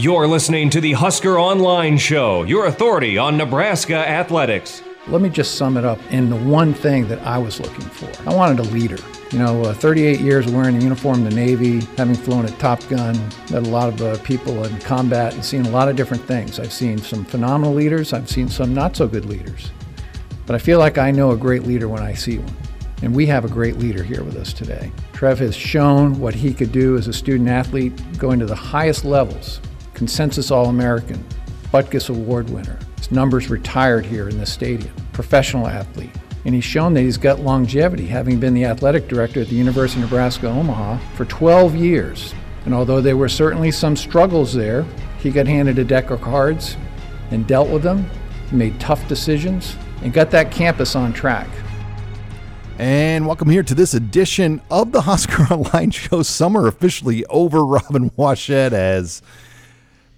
You're listening to the Husker Online Show, your authority on Nebraska athletics. Let me just sum it up in the one thing that I was looking for. I wanted a leader. You know, uh, 38 years wearing a uniform of the Navy, having flown at Top Gun, met a lot of uh, people in combat, and seen a lot of different things. I've seen some phenomenal leaders, I've seen some not so good leaders. But I feel like I know a great leader when I see one. And we have a great leader here with us today. Trev has shown what he could do as a student athlete, going to the highest levels. Consensus All American, Butkus Award winner. His numbers retired here in the stadium. Professional athlete. And he's shown that he's got longevity, having been the athletic director at the University of Nebraska Omaha for 12 years. And although there were certainly some struggles there, he got handed a deck of cards and dealt with them, made tough decisions, and got that campus on track. And welcome here to this edition of the Husker Online Show. Summer officially over. Robin Washut as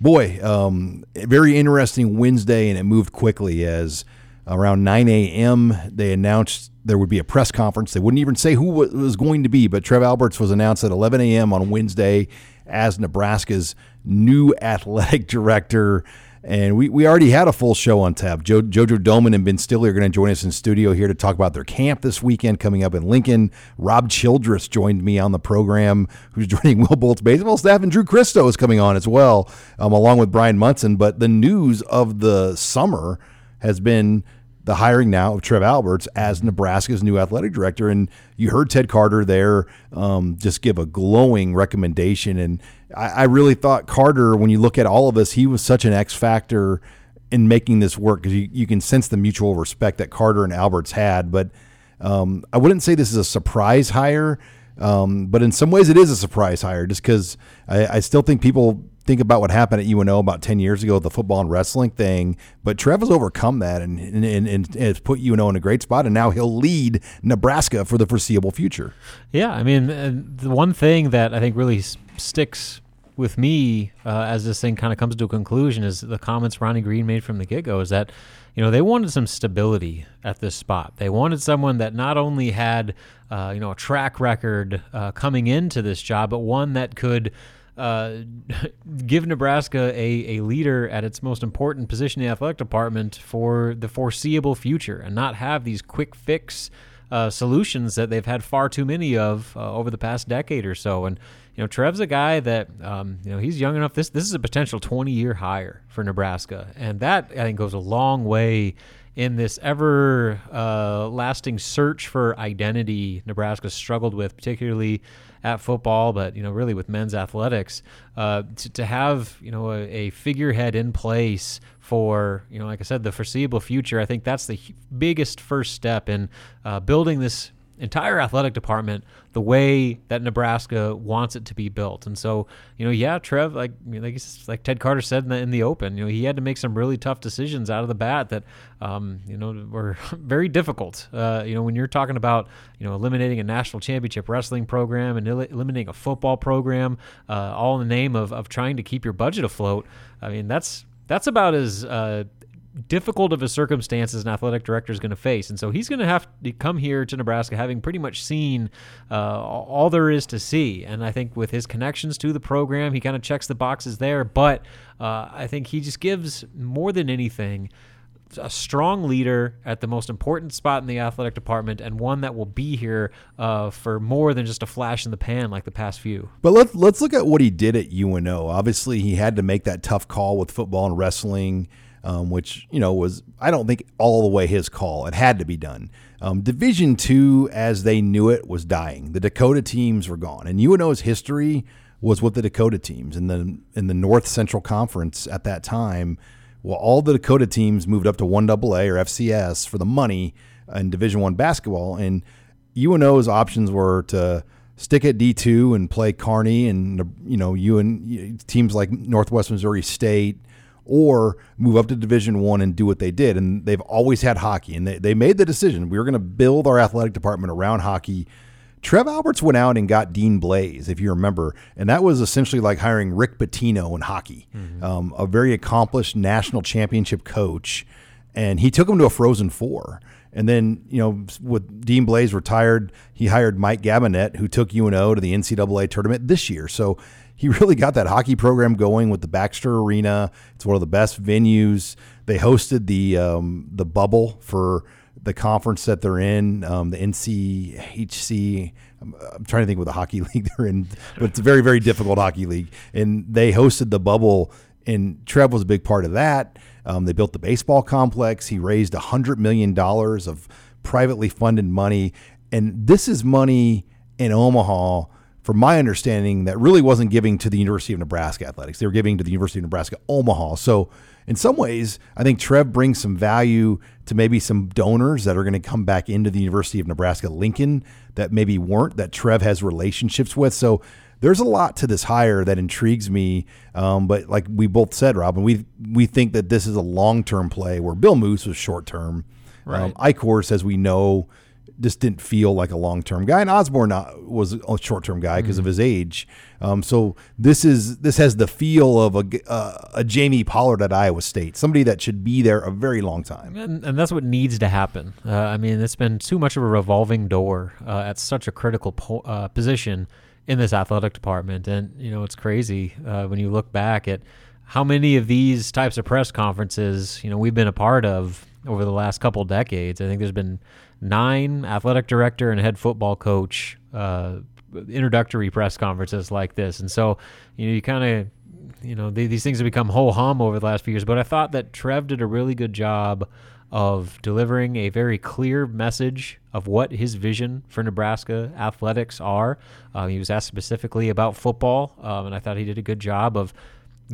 boy, um, very interesting Wednesday, and it moved quickly as around 9 a.m. they announced there would be a press conference. They wouldn't even say who it was going to be, but Trev Alberts was announced at 11 a.m. on Wednesday as Nebraska's new athletic director. And we, we already had a full show on tap. Jo, Jojo Domann and Ben Stille are going to join us in studio here to talk about their camp this weekend coming up in Lincoln. Rob Childress joined me on the program, who's joining Will Bolt's baseball staff, and Drew Christo is coming on as well, um, along with Brian Munson. But the news of the summer has been the hiring now of Trev Alberts as Nebraska's new athletic director. And you heard Ted Carter there um, just give a glowing recommendation. And I, I really thought Carter, when you look at all of us, he was such an X factor in making this work because you, you can sense the mutual respect that Carter and Alberts had. But um, I wouldn't say this is a surprise hire. Um, but in some ways, it is a surprise hire just because I, I still think people think about what happened at UNO about 10 years ago, the football and wrestling thing. But Trev has overcome that and, and, and, and has put UNO in a great spot. And now he'll lead Nebraska for the foreseeable future. Yeah, I mean, uh, the one thing that I think really sticks with me uh, as this thing kind of comes to a conclusion is the comments Ronnie Green made from the get go is that, you know, they wanted some stability at this spot. They wanted someone that not only had, uh, you know, a track record uh, coming into this job, but one that could uh, give Nebraska a, a leader at its most important position in the athletic department for the foreseeable future and not have these quick fix uh, solutions that they've had far too many of uh, over the past decade or so. And you know, Trev's a guy that um, you know he's young enough. This this is a potential 20 year hire for Nebraska, and that I think goes a long way in this ever uh, lasting search for identity Nebraska struggled with, particularly at football, but you know, really with men's athletics, uh, to, to have you know a, a figurehead in place for you know, like I said, the foreseeable future. I think that's the biggest first step in uh, building this entire athletic department the way that Nebraska wants it to be built. And so, you know, yeah, Trev, like like, like Ted Carter said in the, in the open, you know, he had to make some really tough decisions out of the bat that, um, you know, were very difficult. Uh, you know, when you're talking about, you know, eliminating a national championship wrestling program and el- eliminating a football program, uh, all in the name of, of trying to keep your budget afloat. I mean, that's that's about as uh, difficult of a circumstance as an athletic director is going to face. And so he's going to have to come here to Nebraska having pretty much seen uh, all there is to see. And I think with his connections to the program, he kind of checks the boxes there. But uh, I think he just gives more than anything a strong leader at the most important spot in the athletic department and one that will be here uh, for more than just a flash in the pan like the past few. But let's let's look at what he did at UNO. Obviously, he had to make that tough call with football and wrestling, um, which you know was I don't think all the way his call. It had to be done. Um, Division two, as they knew it, was dying. The Dakota teams were gone, and UNO's history was with the Dakota teams in the in the North Central Conference at that time. Well, all the Dakota teams moved up to one AA or FCS for the money in Division One basketball, and UNO's options were to stick at D two and play Kearney and you know you and teams like Northwest Missouri State, or move up to Division One and do what they did. And they've always had hockey, and they, they made the decision we were going to build our athletic department around hockey. Trev Alberts went out and got Dean Blais, if you remember, and that was essentially like hiring Rick Pitino in hockey, mm-hmm. um, a very accomplished national championship coach, and he took him to a Frozen Four. And then, you know, with Dean Blais retired, he hired Mike Gabinet, who took UNO to the NCAA tournament this year. So he really got that hockey program going with the Baxter Arena. It's one of the best venues. They hosted the um, the bubble for the conference that they're in, um, the NCHC. I'm, trying to think what the hockey league they're in, but it's a very very difficult hockey league. And they hosted the bubble, and Trev was a big part of that. Um, they built the baseball complex. He raised $100 million of privately funded money. And this is money in Omaha, from my understanding, that really wasn't giving to the University of Nebraska athletics. They were giving to the University of Nebraska Omaha. So, in some ways, I think Trev brings some value to maybe some donors that are going to come back into the University of Nebraska Lincoln that maybe weren't, that Trev has relationships with. So, there's a lot to this hire that intrigues me. Um, but like we both said, Robin, we we think that this is a long term play where Bill Moos was short term. Right. Um, as we know, just didn't feel like a long term guy, and Osborne not, was a short term guy because mm. of his age. Um, so this is this has the feel of a uh, a Jamie Pollard at Iowa State, somebody that should be there a very long time. And, and that's what needs to happen. Uh, I mean, it's been too much of a revolving door uh, at such a critical po- uh, position in this athletic department. And you know, it's crazy uh, when you look back at how many of these types of press conferences you know we've been a part of over the last couple decades. I think there's been nine athletic director and head football coach uh, introductory press conferences like this, and so you know you kind of you know these things have become ho hum over the last few years. But I thought that Trev did a really good job of delivering a very clear message of what his vision for Nebraska athletics are. Uh, he was asked specifically about football, um, and I thought he did a good job of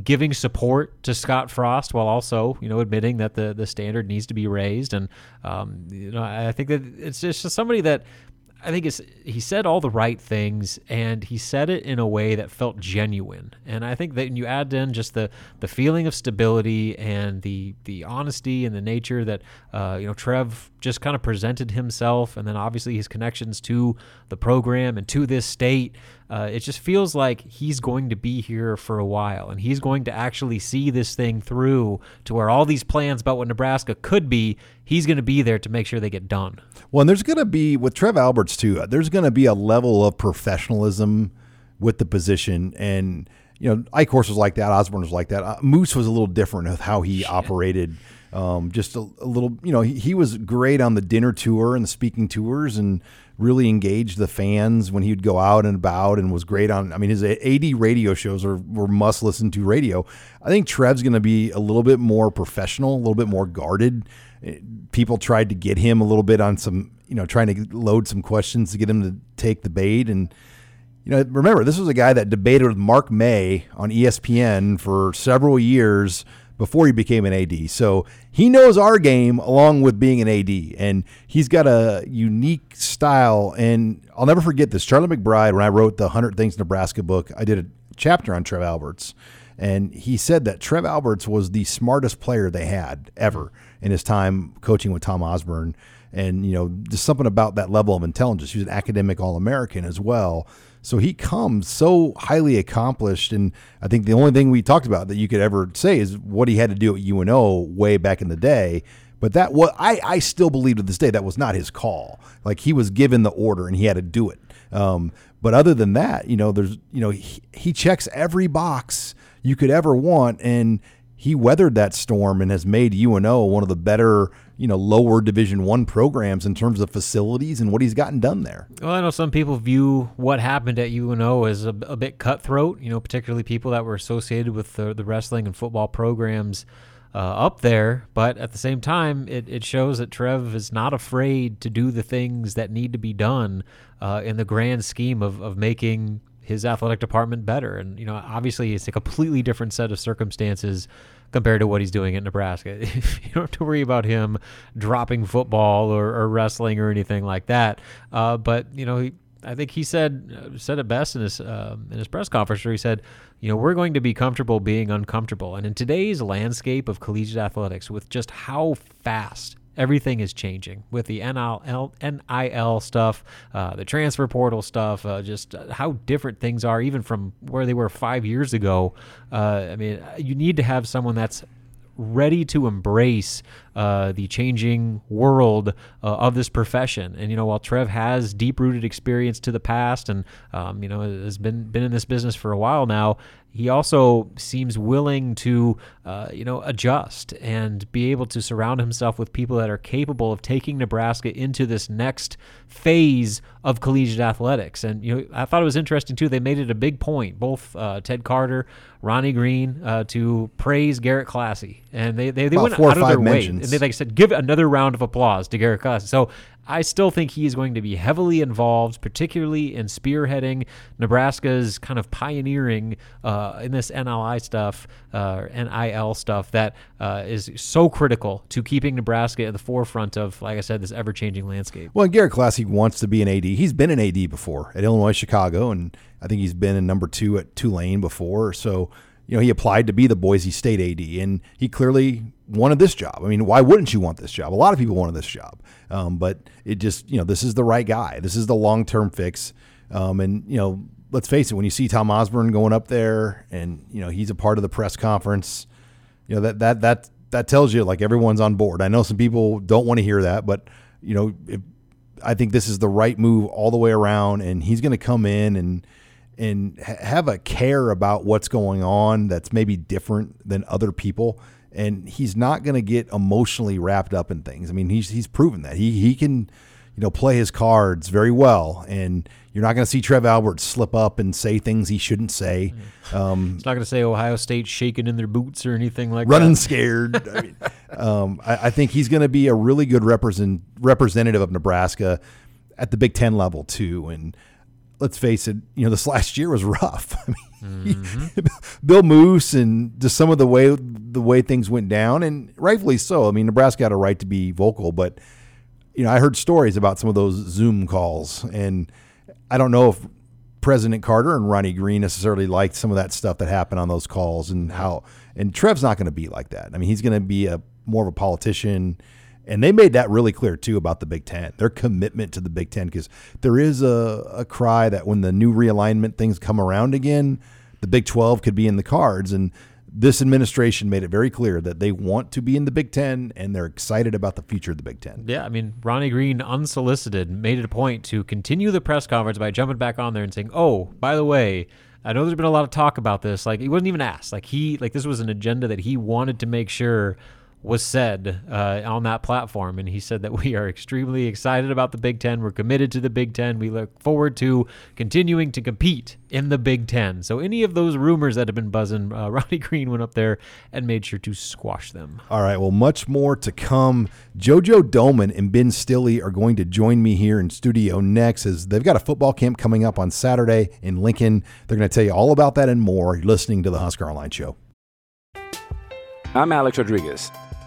giving support to Scott Frost while also, you know, admitting that the the standard needs to be raised. And um, you know, I think that it's just somebody that I think it's he said all the right things and he said it in a way that felt genuine. And I think that you add in just the the feeling of stability and the the honesty and the nature that uh, you know Trev just kind of presented himself, and then obviously his connections to the program and to this state. Uh, it just feels like he's going to be here for a while, and he's going to actually see this thing through to where all these plans about what Nebraska could be, he's going to be there to make sure they get done. Well, and there's going to be with Trev Alberts too. There's going to be a level of professionalism with the position, and you know, Eichorst was like that. Osborne was like that. Uh, Moos was a little different with how he Shit. operated. Um, just a, a, little, you know, he, he, was great on the dinner tour and the speaking tours, and really engaged the fans when he would go out and about and was great on. I mean, his AD radio shows are, were must listen to radio. I think Trev's going to be a little bit more professional, a little bit more guarded. Eh, people tried to get him a little bit on some, you know, trying to load some questions to get him to take the bait. And, you know, remember, this was a guy that debated with Mark May on ESPN for several years before he became an AD. So he knows our game along with being an AD, and he's got a unique style. And I'll never forget this. Charlie McBride, when I wrote the 100 Things Nebraska book, I did a chapter on Trev Alberts. And he said that Trev Alberts was the smartest player they had ever in his time coaching with Tom Osborne. And, you know, just something about that level of intelligence. He was an academic All American as well. So he comes so highly accomplished, and I think the only thing we talked about that you could ever say is what he had to do at UNO way back in the day. But that what I I still believe to this day that was not his call. Like he was given the order and he had to do it. Um, but other than that, you know, there's you know he, he checks every box you could ever want, and he weathered that storm and has made UNO one of the better you know lower division one programs in terms of facilities and what he's gotten done there. Well i know some people view what happened at uno as a, a bit cutthroat you know particularly people that were associated with the, the wrestling and football programs uh, up there. But at the same time it, it shows that trev is not afraid to do the things that need to be done uh, in the grand scheme of, of making his athletic department better. And you know obviously it's a completely different set of circumstances compared to what he's doing at Nebraska. you don't have to worry about him dropping football or, or wrestling or anything like that. Uh, but you know, he, I think he said uh, said it best in his uh, in his press conference where he said, you know, we're going to be comfortable being uncomfortable. And in today's landscape of collegiate athletics, with just how fast everything is changing with the NIL, NIL stuff, uh, the transfer portal stuff, uh, just how different things are, even from where they were five years ago. Uh, I mean, you need to have someone that's ready to embrace uh, the changing world uh, of this profession. And you know, while Trev has deep-rooted experience to the past, and um, you know has been been in this business for a while now, he also seems willing to, uh, you know, adjust and be able to surround himself with people that are capable of taking Nebraska into this next phase of collegiate athletics. And you know, I thought it was interesting too. They made it a big point, both uh, Ted Carter, Ronnie Green, uh, to praise Garrett Klassy, and they they, they went out of their mentions. way. And like I said, give another round of applause to Garrett Klassy. So I still think he is going to be heavily involved, particularly in spearheading Nebraska's kind of pioneering uh, in this NLI stuff, uh, NIL stuff that uh, is so critical to keeping Nebraska at the forefront of, like I said, this ever changing landscape. Well, Garrett Klassy wants to be an AD. He's been an AD before at Illinois Chicago, and I think he's been a number two at Tulane before. So you know, he applied to be the Boise State AD, and he clearly wanted this job. I mean, why wouldn't you want this job? A lot of people wanted this job, um, but it just, you know, this is the right guy. This is the long term fix. Um, and you know, let's face it, when you see Tom Osborne going up there, and you know, he's a part of the press conference, you know that that that that tells you like everyone's on board. I know some people don't want to hear that, but you know, if, I think this is the right move all the way around, and he's going to come in and and have a care about what's going on that's maybe different than other people and he's not going to get emotionally wrapped up in things. I mean, he's he's proven that. He he can you know play his cards very well and you're not going to see Trev Albert slip up and say things he shouldn't say. Um, it's not going to say Ohio State shaking in their boots or anything like running that. Running scared. I, mean, um, I, I, think he's going to be a really good represent, representative of Nebraska at the Big Ten level too. And let's face it, you know, this last year was rough. I mean, mm-hmm. Bill Moos and just some of the way the way things went down, and rightfully so. I mean, Nebraska had a right to be vocal, but you know, I heard stories about some of those Zoom calls, and I don't know if President Carter and Ronnie Green necessarily liked some of that stuff that happened on those calls, and how. And Trev's not going to be like that. I mean, he's going to be a more of a politician and they made that really clear too about the Big Ten, their commitment to the Big Ten, because there is a, a cry that when the new realignment things come around again, the Big 12 could be in the cards. And this administration made it very clear that they want to be in the Big Ten and they're excited about the future of the Big Ten. Yeah, I mean, Ronnie Green, unsolicited, made it a point to continue the press conference by jumping back on there and saying, "Oh, by the way." I know there's been a lot of talk about this. Like he wasn't even asked. Like he, like this was an agenda that he wanted to make sure was said uh, on that platform. And he said that we are extremely excited about the Big Ten. We're committed to the Big Ten. We look forward to continuing to compete in the Big Ten. So, any of those rumors that have been buzzing, uh, Ronnie Green went up there and made sure to squash them. All right. Well, much more to come. JoJo Domann and Ben Stille are going to join me here in studio next as they've got a football camp coming up on Saturday in Lincoln. They're going to tell you all about that and more. You're listening to the Husker Online Show. I'm Alex Rodriguez.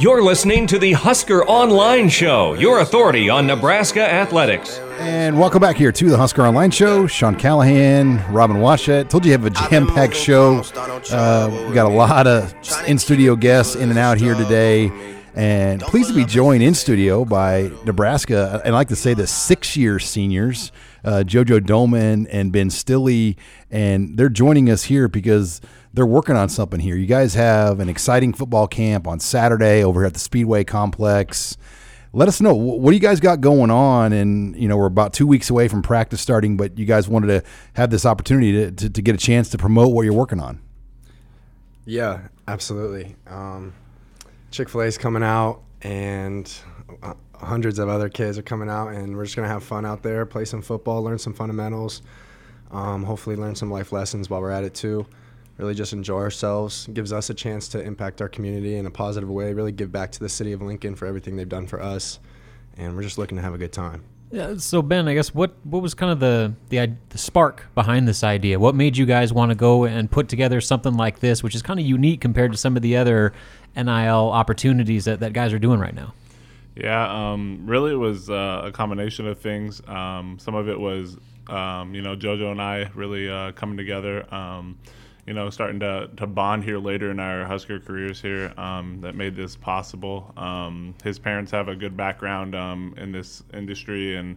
You're listening to the Husker Online Show, your authority on Nebraska athletics. And welcome back here to the Husker Online Show. Sean Callahan, Robin Washut. Told you have a jam packed show. Uh, we got a lot of in studio guests in and out here today. And pleased to be joined in studio by Nebraska. I like to say the six year seniors, uh, JoJo Domann and Ben Stille. And they're joining us here because they're working on something here. You guys have an exciting football camp on Saturday over at the Speedway Complex. Let us know what do you guys got going on, and you know we're about two weeks away from practice starting, but you guys wanted to have this opportunity to, to, to get a chance to promote what you're working on. Yeah, absolutely. Um, Chick Fil A is coming out, and uh, hundreds of other kids are coming out, and we're just gonna have fun out there, play some football, learn some fundamentals, um, hopefully learn some life lessons while we're at it too. Really just enjoy ourselves. Gives us a chance to impact our community in a positive way. Really give back to the city of Lincoln for everything they've done for us, and we're just looking to have a good time. Yeah, so Ben, I guess what what was kind of the, the the spark behind this idea? What made you guys want to go and put together something like this, which is kind of unique compared to some of the other NIL opportunities that, that guys are doing right now? Yeah, um, really, it was uh, a combination of things. Um, some of it was, um, you know, JoJo and I really uh, coming together. Um, you know, starting to, to bond here later in our Husker careers here um, that made this possible. Um, his parents have a good background in this industry and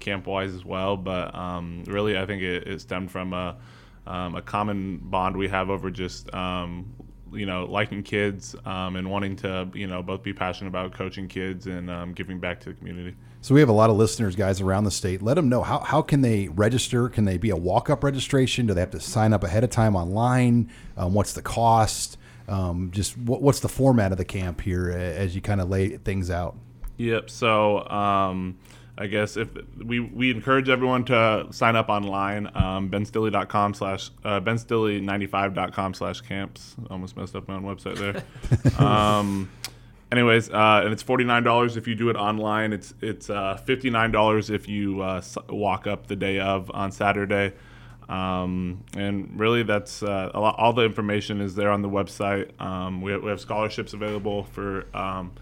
camp wise as well, but really, I think it, it stemmed from a, a common bond we have over just you know liking kids um, and wanting to you know both be passionate about coaching kids and um, giving back to the community. So we have a lot of listeners, guys, around the state. Let them know how, how can they register? Can they be a walk up registration? Do they have to sign up ahead of time online? Um, what's the cost? Um, just what, what's the format of the camp here as you kind of lay things out? Yep. So um, I guess if we, we encourage everyone to sign up online, um, benstille.com slash, uh, benstille95.com slash camps. Almost messed up my own website there. um, anyways, uh, and it's $49 if you do it online. It's, it's uh, $59 if you uh, walk up the day of on Saturday. Um, and really, that's uh, lot, all the information is there on the website. Um, we, have, we, have, scholarships available for um,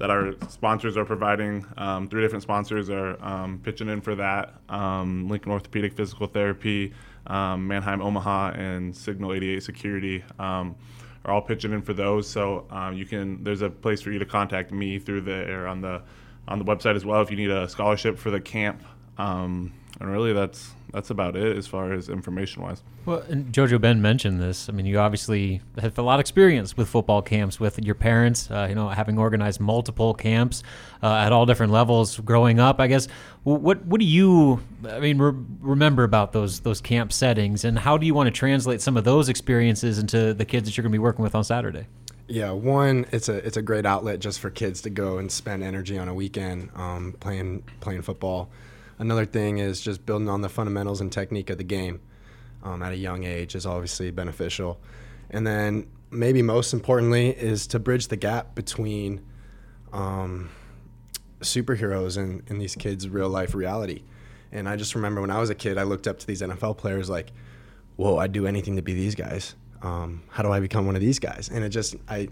that our sponsors are providing. Um, three different sponsors are um, pitching in for that um, Lincoln Orthopedic Physical Therapy, um, Manheim Omaha, and Signal 88 Security. Um, are all pitching in for those, so um, you can. There's a place for you to contact me through there on the on the website as well if you need a scholarship for the camp. And really, that's that's about it as far as information wise. Well, and Jojo Ben mentioned this. I mean, you obviously have a lot of experience with football camps with your parents. Uh, you know, having organized multiple camps uh, at all different levels growing up. I guess what what do you I mean re- remember about those those camp settings, and how do you want to translate some of those experiences into the kids that you're going to be working with on Saturday? Yeah, one, it's a it's a great outlet just for kids to go and spend energy on a weekend um, playing playing football. Another thing is just building on the fundamentals and technique of the game um, at a young age is obviously beneficial. And then maybe most importantly is to bridge the gap between um, superheroes and, and these kids' real life reality. And I just remember when I was a kid, I looked up to these NFL players like, whoa, I'd do anything to be these guys. Um, how do I become one of these guys? And it just, I,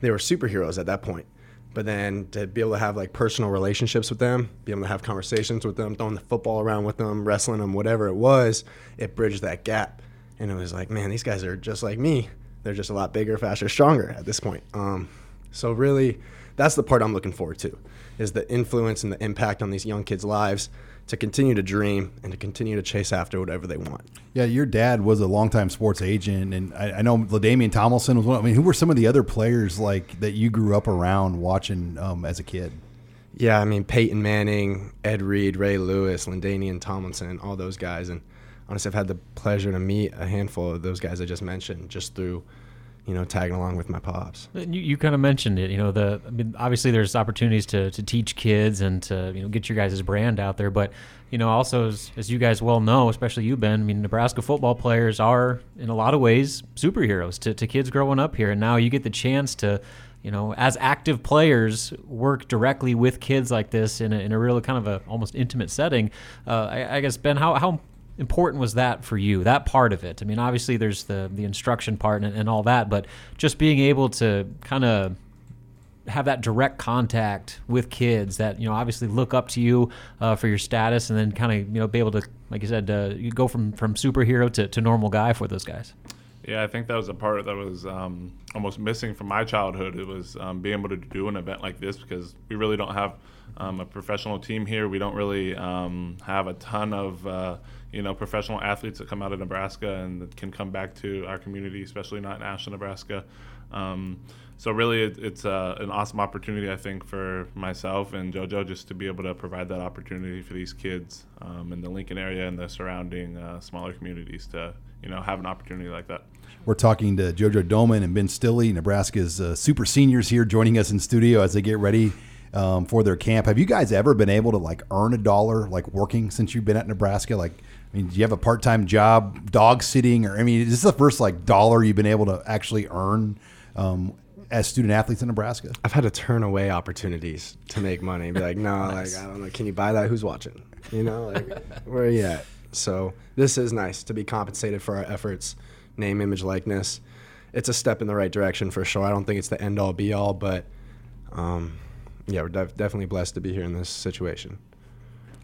they were superheroes at that point. But then to be able to have like personal relationships with them, be able to have conversations with them, throwing the football around with them, wrestling them, whatever it was, it bridged that gap. And it was like, man, these guys are just like me. They're just a lot bigger, faster, stronger at this point. Um, so really, that's the part I'm looking forward to, is the influence and the impact on these young kids' lives to continue to dream and to continue to chase after whatever they want. Yeah, your dad was a longtime sports agent, and I, I know LaDainian Tomlinson was one. I mean, who were some of the other players like that you grew up around watching um, as a kid? Yeah, I mean Peyton Manning, Ed Reed, Ray Lewis, LaDainian Tomlinson, all those guys, and honestly, I've had the pleasure to meet a handful of those guys I just mentioned just through you know, tagging along with my pops. You, you kind of mentioned it. You know, the I mean, obviously there's opportunities to, to teach kids and to you know get your guys' brand out there, but you know also as, as you guys well know, especially you Ben, I mean Nebraska football players are in a lot of ways superheroes to, to kids growing up here, and now you get the chance to you know, as active players, work directly with kids like this in a, in a real kind of a almost intimate setting. Uh, I, I, guess Ben, how how important was that for you? That part of it. I mean, obviously there's the the instruction part and, and all that, but just being able to kind of have that direct contact with kids that you know obviously look up to you uh, for your status, and then kind of you know be able to, like you said, uh, you go from from superhero to, to normal guy for those guys. Yeah, I think that was a part that was um, almost missing from my childhood. It was um, being able to do an event like this because we really don't have um, a professional team here. We don't really um, have a ton of uh, you know professional athletes that come out of Nebraska and can come back to our community, especially not in Ashland, Nebraska. Um, so really, it, it's uh, an awesome opportunity, I think, for myself and JoJo just to be able to provide that opportunity for these kids um, in the Lincoln area and the surrounding uh, smaller communities to you know have an opportunity like that. We're talking to JoJo Domann and Ben Stille, Nebraska's uh, super seniors here, joining us in studio as they get ready um, for their camp. Have you guys ever been able to like earn a dollar like working since you've been at Nebraska? Like, I mean, do you have a part time job dog sitting, or I mean, is this the first like dollar you've been able to actually earn? Um, as student athletes in Nebraska? I've had to turn away opportunities to make money. Be like, no, nice. like I don't know. Can you buy that? Who's watching? You know, like where are you at? So this is nice to be compensated for our efforts, name, image, likeness. It's a step in the right direction for sure. I don't think it's the end all be all, but um, yeah, we're def- definitely blessed to be here in this situation.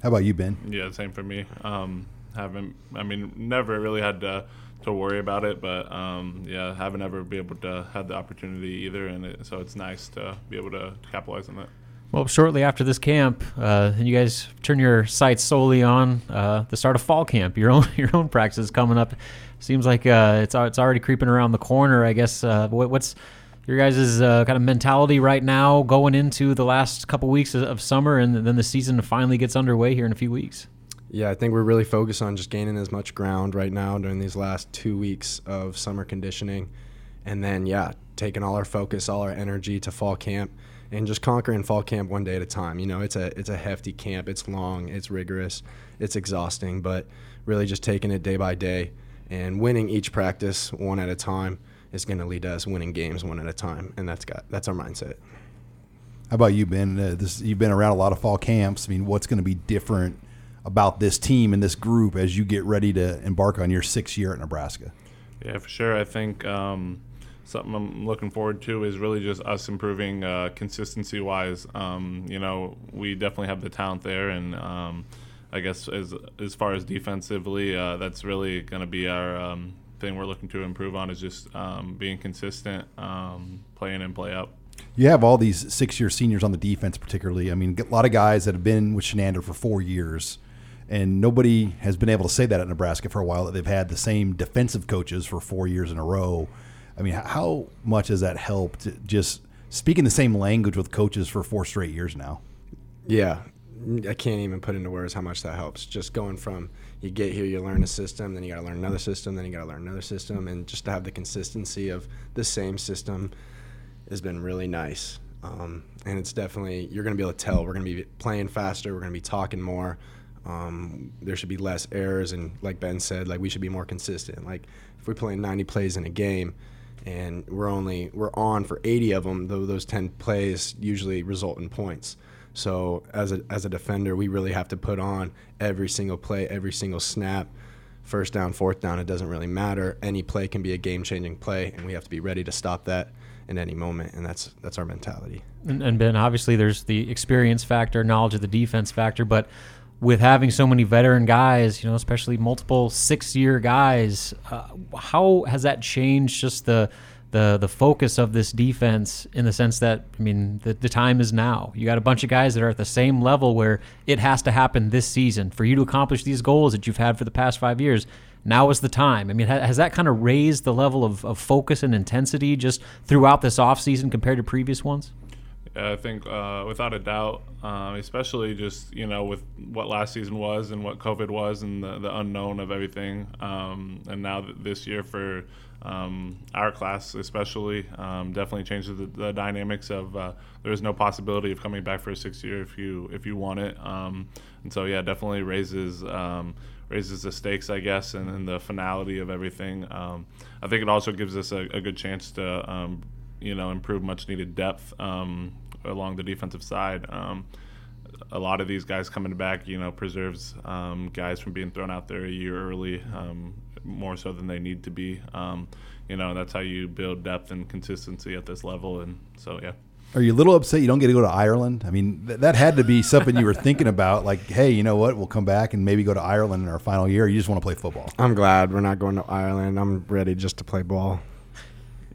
How about you, Ben? Yeah, same for me. Um, haven't I mean never really had to to worry about it, but um, yeah, haven't ever been able to have the opportunity either, and it, so it's nice to be able to capitalize on that. Well, shortly after this camp, uh, and you guys turn your sights solely on uh, the start of fall camp. Your own your own practice is coming up. Seems like uh, it's it's already creeping around the corner. I guess. Uh, what, what's your guys' uh, kind of mentality right now going into the last couple weeks of summer, and then the season finally gets underway here in a few weeks? Yeah, I think we're really focused on just gaining as much ground right now during these last two weeks of summer conditioning. And then, yeah, taking all our focus, all our energy to fall camp and just conquering fall camp one day at a time. You know, it's a it's a hefty camp. It's long, it's rigorous, it's exhausting, but really just taking it day by day and winning each practice one at a time is going to lead to us winning games one at a time, and that's got that's our mindset. How about you, Ben? Uh, this you've been around a lot of fall camps. I mean, what's going to be different about this team and this group as you get ready to embark on your sixth year at Nebraska? Yeah, for sure. I think um, something I'm looking forward to is really just us improving uh, consistency wise. Um, you know, we definitely have the talent there, and um, I guess as as far as defensively, uh, that's really going to be our um, thing we're looking to improve on is just um, being consistent, um, playing and play up. You have all these six-year seniors on the defense, particularly. I mean, a lot of guys that have been with Chinander for four years and nobody has been able to say that at Nebraska for a while that they've had the same defensive coaches for four years in a row. I mean, how much has that helped just speaking the same language with coaches for four straight years now? Yeah, I can't even put into words how much that helps. Just going from you get here, you learn a system, then you got to learn another system, then you got to learn another system, and just to have the consistency of the same system has been really nice. Um, and it's definitely you're going to be able to tell we're going to be playing faster, we're going to be talking more. Um, there should be less errors, and like Ben said, like we should be more consistent. Like if we're playing 90 plays in a game, and we're only we're on for 80 of them, though those 10 plays usually result in points. So as a as a defender, we really have to put on every single play, every single snap. First down, fourth down, it doesn't really matter. Any play can be a game-changing play, and we have to be ready to stop that in any moment, and that's that's our mentality. And, and Ben, obviously, there's the experience factor, knowledge of the defense factor, but with having so many veteran guys, you know, especially multiple six-year guys, uh, how has that changed just the the the focus of this defense in the sense that I mean the, the time is now. You got a bunch of guys that are at the same level where it has to happen this season for you to accomplish these goals that you've had for the past five years. Now is the time. I mean, has that kind of raised the level of, of focus and intensity just throughout this offseason compared to previous ones? Yeah, I think uh, without a doubt, um, especially just you know with what last season was and what COVID was and the, the unknown of everything, um, and now this year for um, our class especially um, definitely changes the, the dynamics of uh, there's no possibility of coming back for a sixth year if you if you want it, um, and so yeah, definitely raises um, raises the stakes, I guess, and, and the finality of everything. I think it also gives us a, a good chance to you know improve much needed depth um, along the defensive side. Um, a lot of these guys coming back, you know, preserves um, guys from being thrown out there a year early, um, more so than they need to be. Um, you know, that's how you build depth and consistency at this level. And so, yeah. Are you a little upset you don't get to go to Ireland? I mean, th- that had to be something you were thinking about. Like, hey, you know what? We'll come back and maybe go to Ireland in our final year. you just want to play football. I'm glad we're not going to Ireland. I'm ready just to play ball.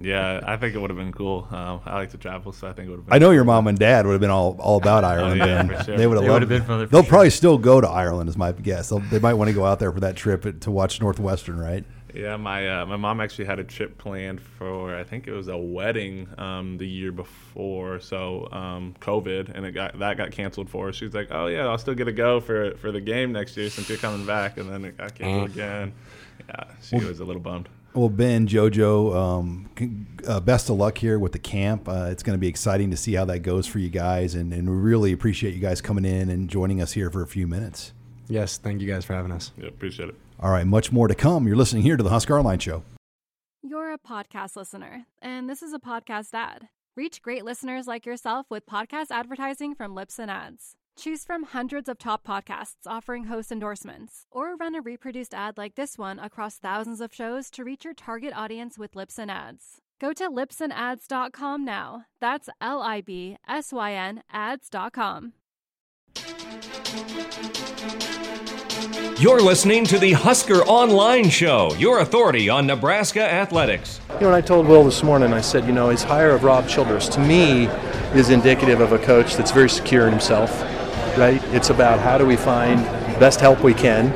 Yeah, I think it would have been cool. Um, I like to travel, so I think it would have. been I know your mom and dad would have been all, all about Ireland. oh, yeah, man. sure. They would have They loved. would been for They'll for probably still go to Ireland, is my guess. They'll, they might want to go out there for that trip to watch Northwestern, right? Yeah, my uh, my mom actually had a trip planned for I think it was a wedding um, the year before, so um, COVID, and it got that got canceled for her. She's like, "Oh yeah, I'll still get to go for for the game next year since you're coming back," and then it got canceled again. Yeah, she was a little bummed. Well, Ben, JoJo, um, uh, best of luck here with the camp. Uh, it's going to be exciting to see how that goes for you guys, and, and we really appreciate you guys coming in and joining us here for a few minutes. Yes, thank you guys for having us. Yeah, appreciate it. All right, much more to come. You're listening here to the Husker Online Show. You're a podcast listener, and this is a podcast ad. Reach great listeners like yourself with podcast advertising from Libsyn Ads. Choose from hundreds of top podcasts offering host endorsements, or run a reproduced ad like this one across thousands of shows to reach your target audience with Libsyn Ads. Go to libsynads.com now. That's L I B S Y N ads.com. You're listening to the Husker Online Show, your authority on Nebraska athletics. You know, when I told Will this morning, I said, you know, his hire of Rob Childress to me is indicative of a coach that's very secure in himself, right? It's about how do we find best help we can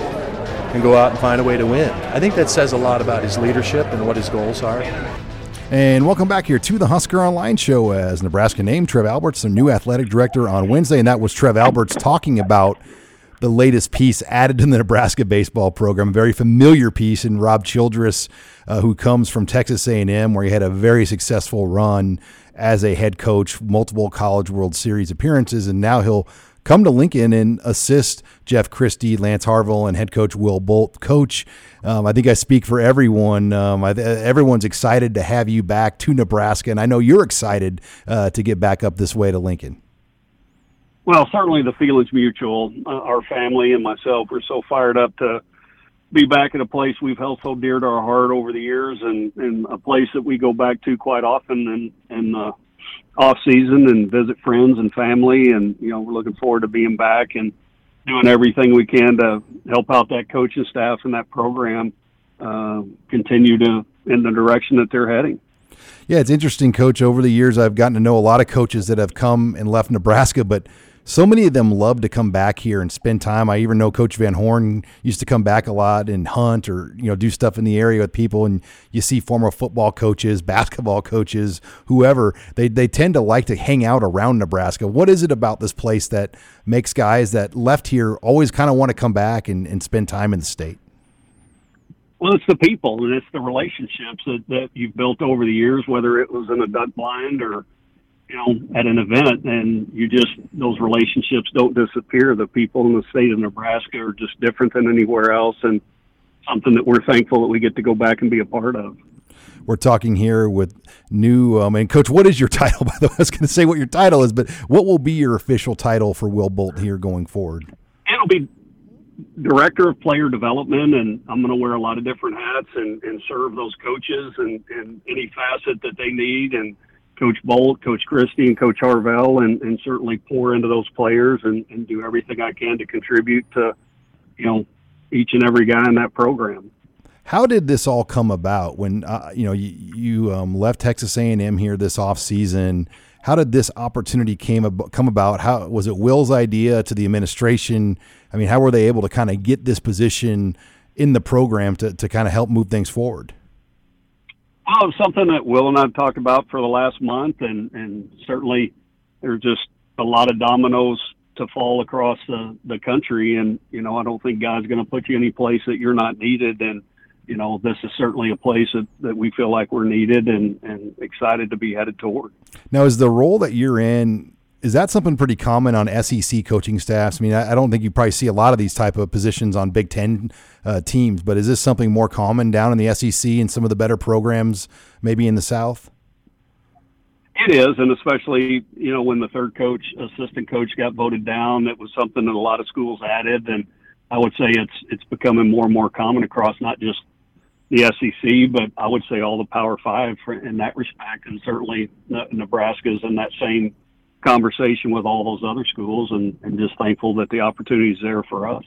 and go out and find a way to win. I think that says a lot about his leadership and what his goals are. And welcome back here to the Husker Online Show as Nebraska named Trev Alberts the new athletic director on Wednesday. And that was Trev Alberts talking about the latest piece added to the Nebraska baseball program, a very familiar piece in Rob Childress, uh, who comes from Texas A&M, where he had a very successful run as a head coach, multiple College World Series appearances, and now he'll come to Lincoln and assist Jeff Christy, Lance Harville, and head coach Will Bolt. Coach, um, I think I speak for everyone. Um, I, everyone's excited to have you back to Nebraska, and I know you're excited uh, to get back up this way to Lincoln. Well, certainly the feeling's mutual. Uh, our family and myself are so fired up to be back at a place we've held so dear to our heart over the years, and, and a place that we go back to quite often and in the off season and visit friends and family. And you know, we're looking forward to being back and doing everything we can to help out that coaching staff and that program uh, continue to in the direction that they're heading. Yeah, it's interesting, Coach. Over the years, I've gotten to know a lot of coaches that have come and left Nebraska, but so many of them love to come back here and spend time. I even know Coach Van Horn used to come back a lot and hunt or you know do stuff in the area with people. And you see former football coaches, basketball coaches, whoever they they tend to like to hang out around Nebraska. What is it about this place that makes guys that left here always kind of want to come back and, and spend time in the state? Well, it's the people and it's the relationships that, that you've built over the years, whether it was in a duck blind or you know, at an event, and you just those relationships don't disappear. The people in the state of Nebraska are just different than anywhere else, and something that we're thankful that we get to go back and be a part of. We're talking here with new, um, and Coach, what is your title? By the way, I was going to say what your title is, but what will be your official title for Will Bolt here going forward? It'll be director of player development, and I'm going to wear a lot of different hats and, and serve those coaches and, and any facet that they need, and Coach Bolt, Coach Christy, and Coach Harville, and, and certainly pour into those players and, and do everything I can to contribute to, you know, each and every guy in that program. How did this all come about when uh, you know you, you um, left Texas A&M here this off season? How did this opportunity came ab- come about? How was it Will's idea to the administration? I mean, how were they able to kind of get this position in the program to, to kind of help move things forward? It's something that Will and I've talked about for the last month, and and certainly there's just a lot of dominoes to fall across the the country, and you know I don't think God's going to put you any place that you're not needed, and you know this is certainly a place that, that we feel like we're needed and and excited to be headed toward. Now, is the role that you're in is that something pretty common on SEC coaching staffs? I mean, I, don't think you probably see a lot of these type of positions on Big Ten uh, teams, but is this something more common down in the SEC and some of the better programs, maybe in the South? It is, and especially you know when the third coach, assistant coach, got voted down, that was something that a lot of schools added, and I would say it's it's becoming more and more common across not just the SEC, but I would say all the Power Five in that respect, and certainly Nebraska's in that same conversation with all those other schools and, and just thankful that the opportunity is there for us.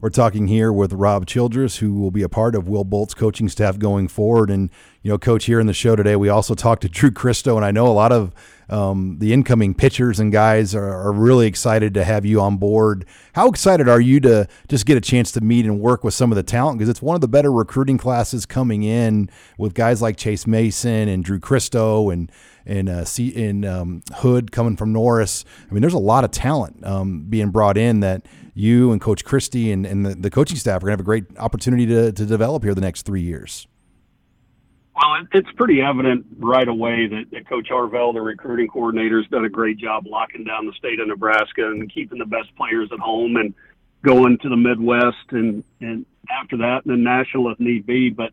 We're talking here with Rob Childress, who will be a part of Will Bolt's coaching staff going forward. And, you know, coach, here in the show today, we also talked to Drew Christo, and I know a lot of um, the incoming pitchers and guys are, are, really excited to have you on board. How excited are you to just get a chance to meet and work with some of the talent? Because it's one of the better recruiting classes coming in with guys like Chase Mason and Drew Christo and and uh, C in um, Hood coming from Norris. I mean, there's a lot of talent um, being brought in that you and Coach Christy and, and the, the coaching staff are going to have a great opportunity to, to develop here the next three years. Well, it's pretty evident right away that, that Coach Harville, the recruiting coordinator, has done a great job locking down the state of Nebraska and keeping the best players at home and going to the Midwest and, and after that, and then national if need be. But,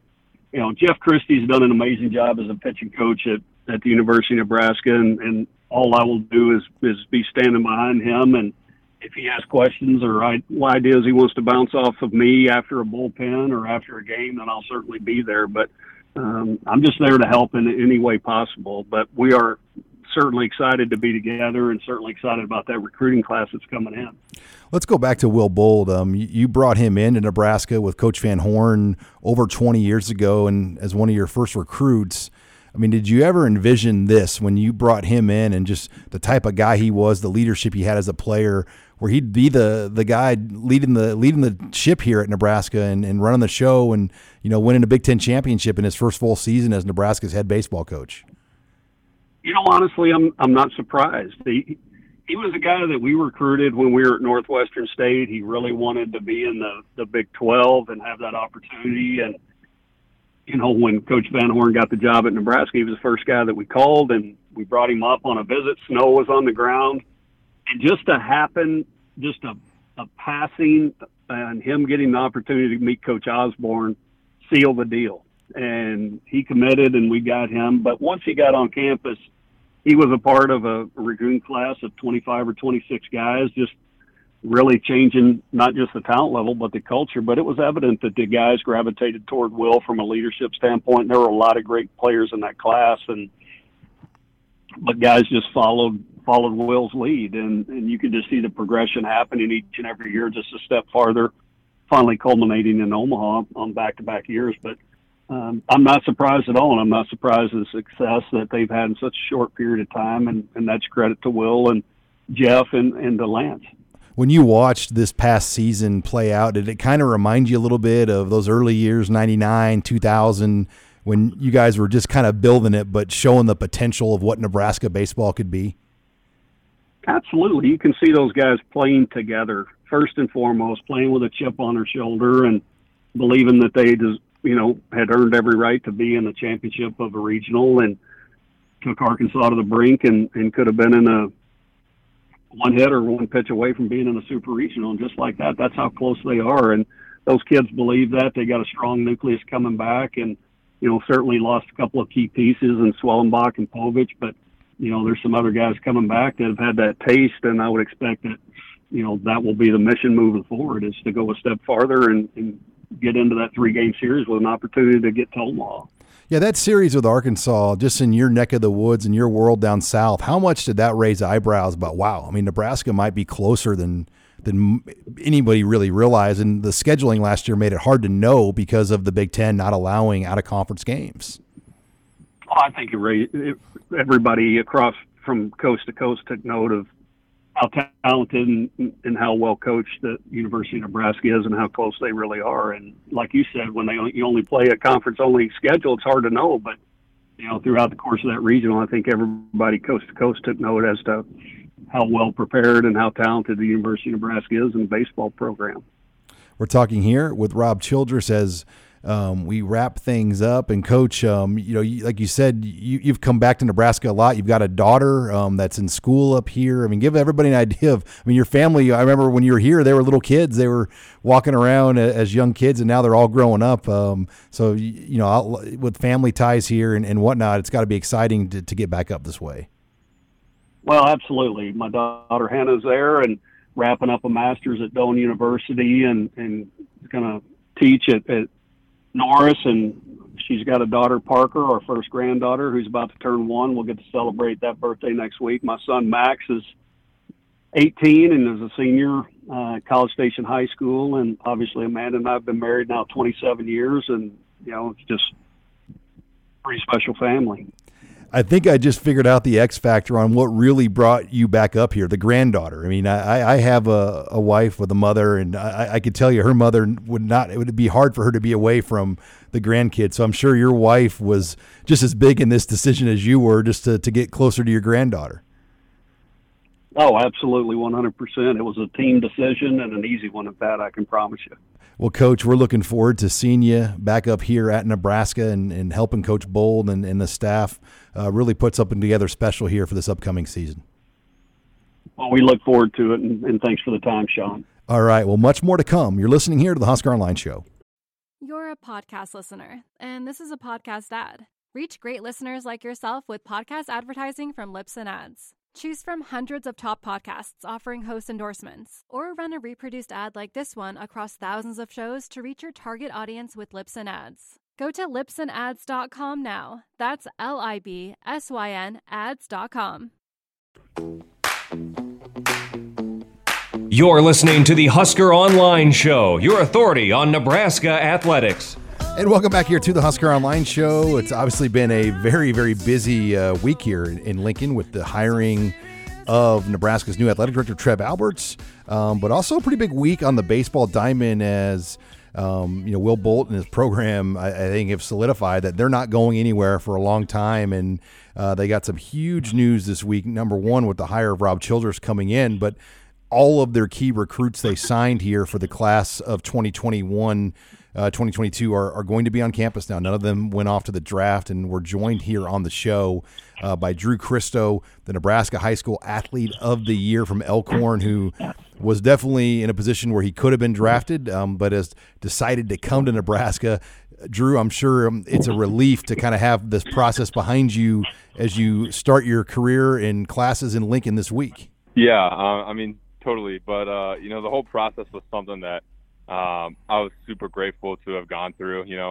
you know, Jeff Christy's done an amazing job as a pitching coach at, at the University of Nebraska, and, and all I will do is, is be standing behind him. And if he has questions or ideas he wants to bounce off of me after a bullpen or after a game, then I'll certainly be there. But um, I'm just there to help in any way possible. But we are certainly excited to be together and certainly excited about that recruiting class that's coming in. Let's go back to Will Bolt. Um, you brought him into Nebraska with Coach Van Horn over 20 years ago and as one of your first recruits. I mean, did you ever envision this when you brought him in and just the type of guy he was, the leadership he had as a player, where he'd be the the guy leading the leading the ship here at Nebraska and, and running the show and you know winning a Big Ten championship in his first full season as Nebraska's head baseball coach? You know, honestly, I'm I'm not surprised. He he was a guy that we recruited when we were at Northwestern State. He really wanted to be in the the Big 12 and have that opportunity. And you know, when Coach Van Horn got the job at Nebraska, he was the first guy that we called, and we brought him up on a visit. Snow was on the ground, and just to happen, just a a passing and him getting the opportunity to meet Coach Osborne sealed the deal and he committed and we got him. But once he got on campus, he was a part of a recruiting class of 25 or 26 guys, just really changing not just the talent level, but the culture. But it was evident that the guys gravitated toward Will from a leadership standpoint. There were a lot of great players in that class and, but guys just followed followed Will's lead, and and you could just see the progression happening each and every year, just a step farther, finally culminating in Omaha on back to back years. But um, I'm not surprised at all, and I'm not surprised at the success that they've had in such a short period of time, and, and that's credit to Will and Jeff and, and to Lance. When you watched this past season play out, did it kind of remind you a little bit of those early years, 99, 2000, when you guys were just kind of building it, but showing the potential of what Nebraska baseball could be? Absolutely. You can see those guys playing together, first and foremost, playing with a chip on their shoulder and believing that they just you know, had earned every right to be in the championship of a regional and took Arkansas to the brink and, and could have been in a one hit or one pitch away from being in a super regional. And just like that, that's how close they are. And those kids believe that. They got a strong nucleus coming back and, you know, certainly lost a couple of key pieces in Schwellenbach and Povich, but, you know, there's some other guys coming back that have had that taste. And I would expect that, you know, that will be the mission moving forward is to go a step farther and, and get into that three game series with an opportunity to get to Omaha. Yeah, that series with Arkansas, just in your neck of the woods in your world down south, how much did that raise eyebrows about? Wow, I mean, Nebraska might be closer than than anybody really realized, and the scheduling last year made it hard to know because of the Big Ten not allowing out of conference games. Oh, I think everybody across from coast to coast took note of how talented and, and, how well coached the University of Nebraska is and how close they really are. And like you said, when they only, you only play a conference only schedule, it's hard to know. But you know, throughout the course of that regional, I think everybody coast to coast took note as to how well prepared and how talented the University of Nebraska is in the baseball program. We're talking here with Rob Childress as um, we wrap things up. And coach, um, you know, you, like you said, you, have come back to Nebraska a lot. You've got a daughter um, that's in school up here. I mean, give everybody an idea of. I mean, your family. I remember when you were here, they were little kids. They were walking around as young kids, and now they're all growing up. Um, so you know, with family ties here and, and whatnot, it's got to be exciting to, to get back up this way. Well, absolutely. My daughter Hannah's there and wrapping up a master's at Doane University, and and going to teach at, at Norris, and she's got a daughter, Parker, our first granddaughter, who's about to turn one. We'll get to celebrate that birthday next week. My son Max is 18 and is a senior uh, College Station High School, and obviously Amanda and I have been married now 27 years, and you know it's just pretty special family. I think I just figured out the X factor on what really brought you back up here, the granddaughter. I mean, I, I have a, a wife with a mother, and I, I could tell you her mother would not, it would be hard for her to be away from the grandkids. So I'm sure your wife was just as big in this decision as you were just to, to get closer to your granddaughter. Oh, absolutely, 100%. It was a team decision and an easy one at that, I can promise you. Well, Coach, we're looking forward to seeing you back up here at Nebraska and, and helping Coach Bolt and, and the staff uh, really put something together special here for this upcoming season. Well, we look forward to it, and, and thanks for the time, Sean. All right. Well, much more to come. You're listening here to the Husker Online Show. You're a podcast listener, and this is a podcast ad. Reach great listeners like yourself with podcast advertising from Libsyn Ads. Choose from hundreds of top podcasts offering host endorsements, or run a reproduced ad like this one across thousands of shows to reach your target audience with Libsyn Ads. Go to libsynads.com now. That's L I B S Y N ads.com. You're listening to the Husker Online Show, your authority on Nebraska athletics. And welcome back here to the Husker Online Show. It's obviously been a very, very busy uh, week here in, in, Lincoln with the hiring of Nebraska's new athletic director, Trev Alberts, um, but also a pretty big week on the baseball diamond as. Um, you know, Will Bolt and his program, I, I, think, have solidified that they're not going anywhere for a long time. And uh, they got some huge news this week. Number one, with the hire of Rob Childress coming in, but all of their key recruits they signed here for the class of 2021 uh, 2022 are, are going to be on campus now. None of them went off to the draft, and we're joined here on the show uh, by Drew Christo, the Nebraska High School Athlete of the Year from Elkhorn, who was definitely in a position where he could have been drafted, um, but has decided to come to Nebraska. Drew, I'm sure um, it's a relief to kind of have this process behind you as you start your career in classes in Lincoln this week. Yeah, uh, I mean, totally. But uh, you know, the whole process was something that um, I was super grateful to have gone through. You know,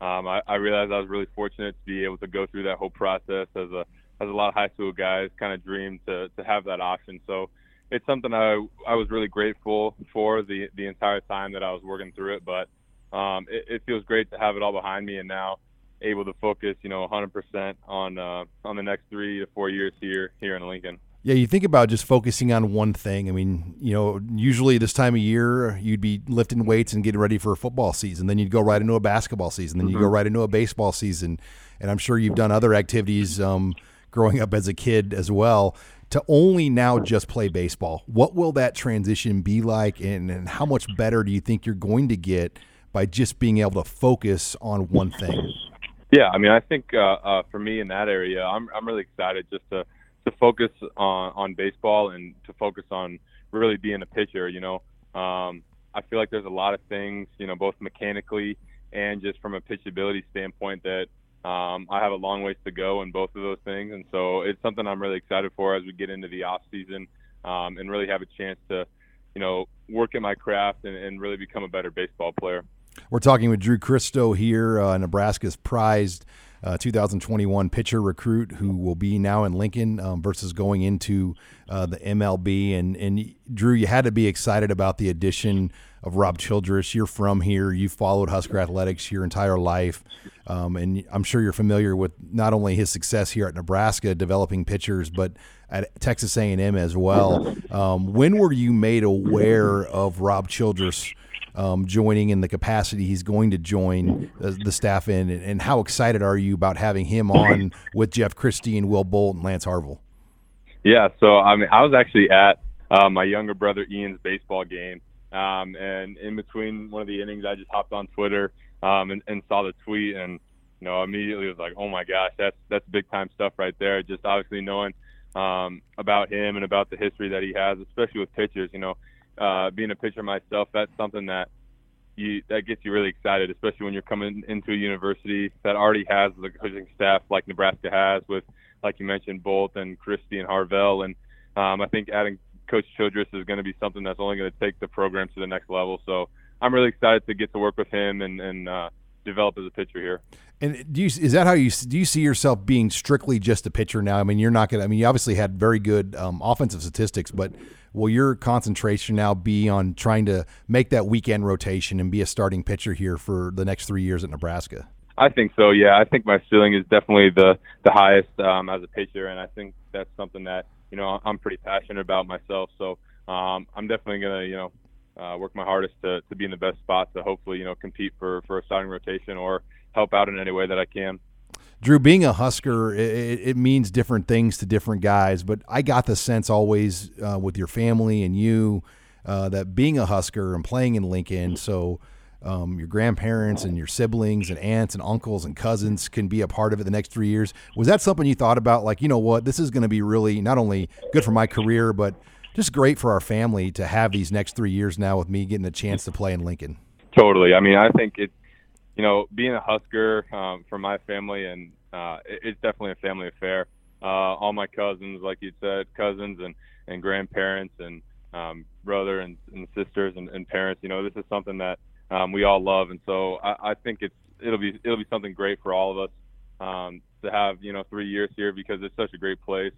um, I, I realized I was really fortunate to be able to go through that whole process as a as a lot of high school guys kind of dream to to have that option. So it's something I I was really grateful for the the entire time that I was working through it. But um, it, it feels great to have it all behind me and now able to focus, you know, 100% on uh, on the next three to four years here here in Lincoln. Yeah, you think about just focusing on one thing. I mean, you know, usually this time of year you'd be lifting weights and getting ready for a football season. Then you'd go right into a basketball season. Then mm-hmm. you go right into a baseball season. And I'm sure you've done other activities um, growing up as a kid as well. To only now just play baseball, what will that transition be like, and, and how much better do you think you're going to get by just being able to focus on one thing? Yeah, I mean, I think uh, uh, for me in that area, I'm I'm really excited just to to focus on on baseball and to focus on really being a pitcher. You know, um, I feel like there's a lot of things, you know, both mechanically and just from a pitchability standpoint that um, I have a long ways to go in both of those things, and so it's something I'm really excited for as we get into the off season um, and really have a chance to, you know, work at my craft and, and really become a better baseball player. We're talking with Drew Christo here, uh, Nebraska's prized uh, 2021 pitcher recruit who will be now in Lincoln um, versus going into uh, the MLB. And, and Drew, you had to be excited about the addition of Rob Childress. You're from here. You've followed Husker athletics your entire life. Um, and I'm sure you're familiar with not only his success here at Nebraska developing pitchers, but at Texas A&M as well. Um, when were you made aware of Rob Childress um, joining in the capacity he's going to join the, the staff in, and, and, how excited are you about having him on with Jeff Christy and Will Bolt and Lance Harville? Yeah, so I mean, I was actually at uh, my younger brother Ian's baseball game, um, and in between one of the innings, I just hopped on Twitter um, and, and saw the tweet, and you know, immediately was like, oh my gosh, that's that's big time stuff right there. Just obviously knowing um, about him and about the history that he has, especially with pitchers. You know, uh, being a pitcher myself, that's something that you that gets you really excited, especially when you're coming into a university that already has the coaching staff like Nebraska has, with like you mentioned, Bolt and Christy and Harville, and um, I think adding Coach Childress is going to be something that's only going to take the program to the next level. So I'm really excited to get to work with him and, and uh, develop as a pitcher here. And do you is that how you do you see yourself being strictly just a pitcher now? I mean, you're not to. I mean, you obviously had very good um, offensive statistics, but will your concentration now be on trying to make that weekend rotation and be a starting pitcher here for the next three years at Nebraska? I think so. Yeah, I think my ceiling is definitely the the highest um, as a pitcher, and I think that's something that you know I'm pretty passionate about myself. So um, I'm definitely gonna you know uh, work my hardest to, to be in the best spot to hopefully you know compete for for a starting rotation or help out in any way that I can. Drew, being a Husker, it, it, means different things to different guys, but I got the sense always uh, with your family and you uh, that being a Husker and playing in Lincoln, so um, your grandparents and your siblings and aunts and uncles and cousins can be a part of it the next three years. Was that something you thought about? Like, you know what, this is going to be really not only good for my career, but just great for our family to have these next three years now with me getting a chance to play in Lincoln. Totally. I mean, I think it, you know, being a Husker um, for my family, and uh, it, it's definitely a family affair. Uh, all my cousins, like you said, cousins and, and grandparents and um, brother and, and sisters and, and parents. You know, this is something that um, we all love, and so I, I think it's it'll be it'll be something great for all of us um, to have you know three years here because it's such a great place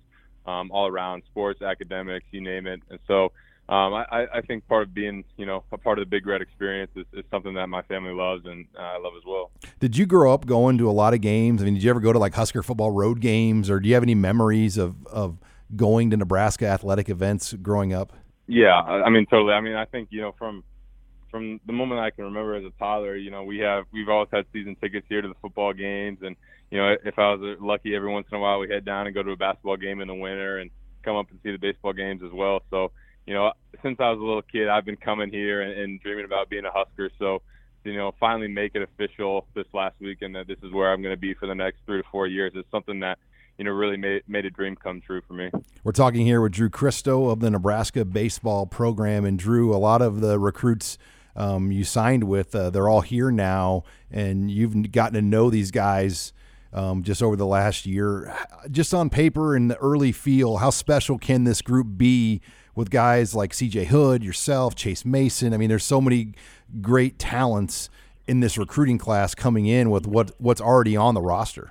um, all around sports, academics, you name it, and so. Um, I, I think part of being, you know, a part of the Big Red experience is, is something that my family loves and uh, I love as well. Did you grow up going to a lot of games? I mean, did you ever go to like Husker football road games, or do you have any memories of of going to Nebraska athletic events growing up? Yeah, I mean, totally. I mean, I think you know from from the moment I can remember as a toddler, you know, we have we've always had season tickets here to the football games, and you know, if I was lucky, every once in a while we head down and go to a basketball game in the winter and come up and see the baseball games as well. So, you know, since I was a little kid, I've been coming here and, and dreaming about being a Husker. So, you know, finally make it official this last weekend that this is where I'm going to be for the next three to four years is something that you know really made made a dream come true for me. We're talking here with Drew Christo of the Nebraska baseball program, and Drew, a lot of the recruits um, you signed with, uh, they're all here now, and you've gotten to know these guys. Um, just over the last year, just on paper and the early feel, how special can this group be with guys like CJ Hood, yourself, Chase Mason? I mean, there's so many great talents in this recruiting class coming in with what what's already on the roster.